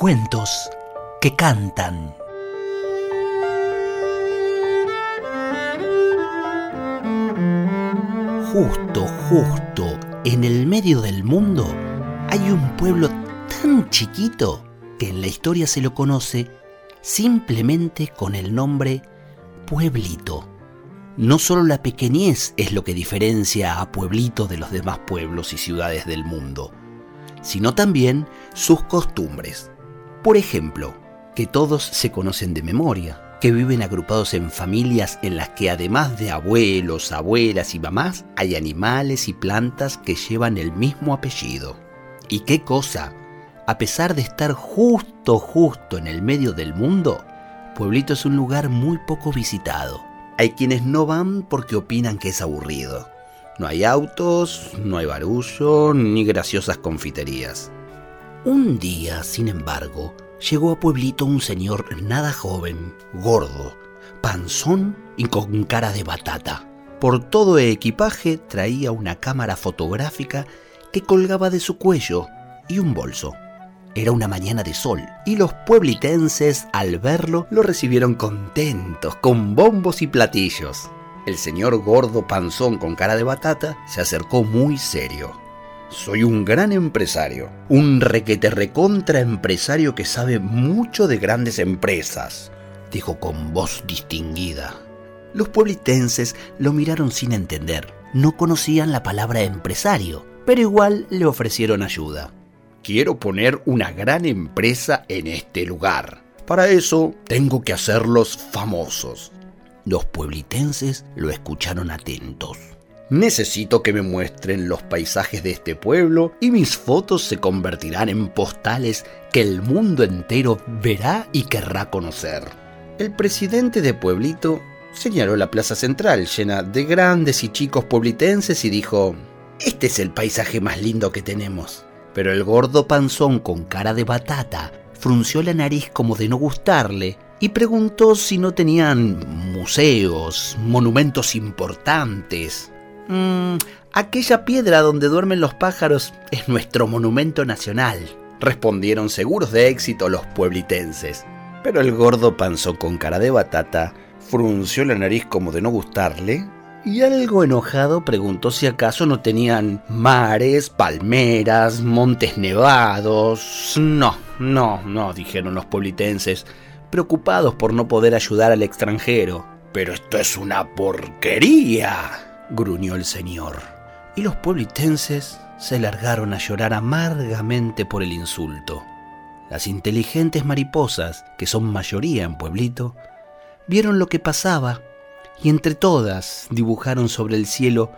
Cuentos que cantan. Justo, justo, en el medio del mundo hay un pueblo tan chiquito que en la historia se lo conoce simplemente con el nombre pueblito. No solo la pequeñez es lo que diferencia a Pueblito de los demás pueblos y ciudades del mundo, sino también sus costumbres. Por ejemplo, que todos se conocen de memoria, que viven agrupados en familias en las que además de abuelos, abuelas y mamás, hay animales y plantas que llevan el mismo apellido. ¿Y qué cosa? A pesar de estar justo, justo en el medio del mundo, Pueblito es un lugar muy poco visitado. Hay quienes no van porque opinan que es aburrido. No hay autos, no hay barullo, ni graciosas confiterías. Un día, sin embargo, llegó a Pueblito un señor nada joven, gordo, panzón y con cara de batata. Por todo el equipaje traía una cámara fotográfica que colgaba de su cuello y un bolso. Era una mañana de sol y los pueblitenses al verlo lo recibieron contentos, con bombos y platillos. El señor gordo panzón con cara de batata se acercó muy serio. Soy un gran empresario, un requete recontra empresario que sabe mucho de grandes empresas, dijo con voz distinguida. Los pueblitenses lo miraron sin entender. No conocían la palabra empresario, pero igual le ofrecieron ayuda. Quiero poner una gran empresa en este lugar. Para eso tengo que hacerlos famosos. Los pueblitenses lo escucharon atentos. Necesito que me muestren los paisajes de este pueblo y mis fotos se convertirán en postales que el mundo entero verá y querrá conocer. El presidente de Pueblito señaló la plaza central llena de grandes y chicos pueblitenses y dijo, Este es el paisaje más lindo que tenemos. Pero el gordo panzón con cara de batata frunció la nariz como de no gustarle y preguntó si no tenían museos, monumentos importantes. Mm, aquella piedra donde duermen los pájaros es nuestro monumento nacional, respondieron seguros de éxito los pueblitenses. Pero el gordo panzón con cara de batata frunció la nariz como de no gustarle y algo enojado preguntó si acaso no tenían mares, palmeras, montes nevados. No, no, no, dijeron los pueblitenses, preocupados por no poder ayudar al extranjero. Pero esto es una porquería, gruñó el señor. Y los pueblitenses se largaron a llorar amargamente por el insulto. Las inteligentes mariposas, que son mayoría en pueblito, vieron lo que pasaba y entre todas dibujaron sobre el cielo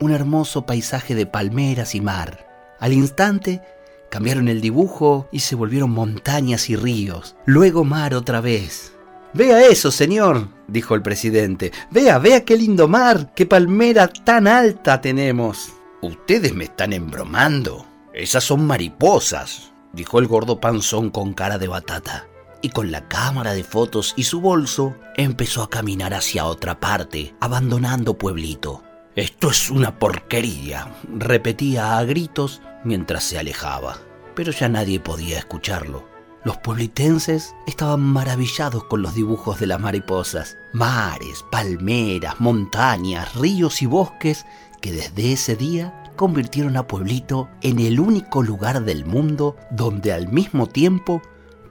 un hermoso paisaje de palmeras y mar. Al instante cambiaron el dibujo y se volvieron montañas y ríos, luego mar otra vez. Vea eso, señor, dijo el presidente. Vea, vea qué lindo mar, qué palmera tan alta tenemos. Ustedes me están embromando. Esas son mariposas, dijo el gordo panzón con cara de batata y con la cámara de fotos y su bolso empezó a caminar hacia otra parte, abandonando Pueblito. Esto es una porquería, repetía a gritos mientras se alejaba, pero ya nadie podía escucharlo. Los pueblitenses estaban maravillados con los dibujos de las mariposas, mares, palmeras, montañas, ríos y bosques que desde ese día convirtieron a Pueblito en el único lugar del mundo donde al mismo tiempo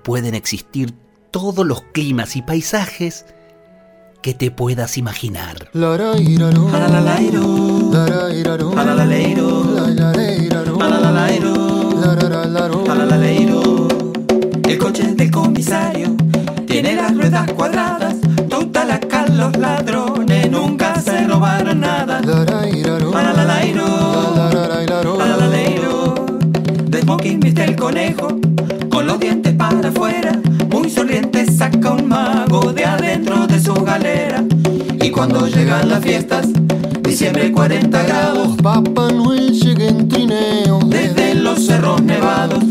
pueden existir todos los climas y paisajes que te puedas imaginar. Cuadradas, los ladrones nunca se robaron nada. De smoking viste el conejo con los dientes para afuera, muy sonriente saca un mago de adentro de su galera. Y cuando llegan las fiestas, diciembre 40 grados, Papá Noel llega en trineo. Desde los cerros nevados,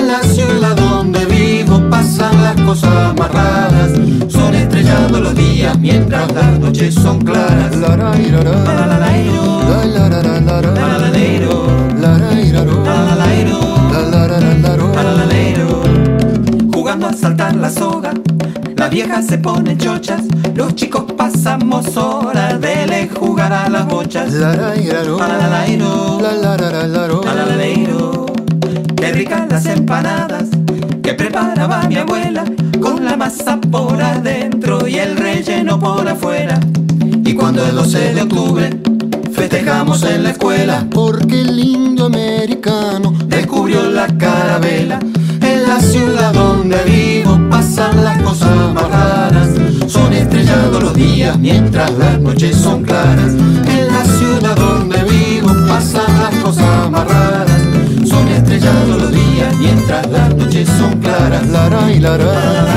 en la ciudad donde vivo pasan las cosas más raras. Son estrellados los días mientras las noches son claras. Palalalairo, palalalairo. saltar la soga. Las viejas se ponen chochas, los chicos pasamos horas de jugar a las bochas. Las empanadas que preparaba mi abuela con la masa por adentro y el relleno por afuera. Y cuando el 12 de octubre festejamos en la escuela, porque el indio americano descubrió la carabela. En la ciudad donde vivo pasan las cosas más raras. Son estrellados los días mientras las noches son claras. En la ciudad donde vivo pasan las cosas más raras. Días mientras las noches son claras. Lara y lara.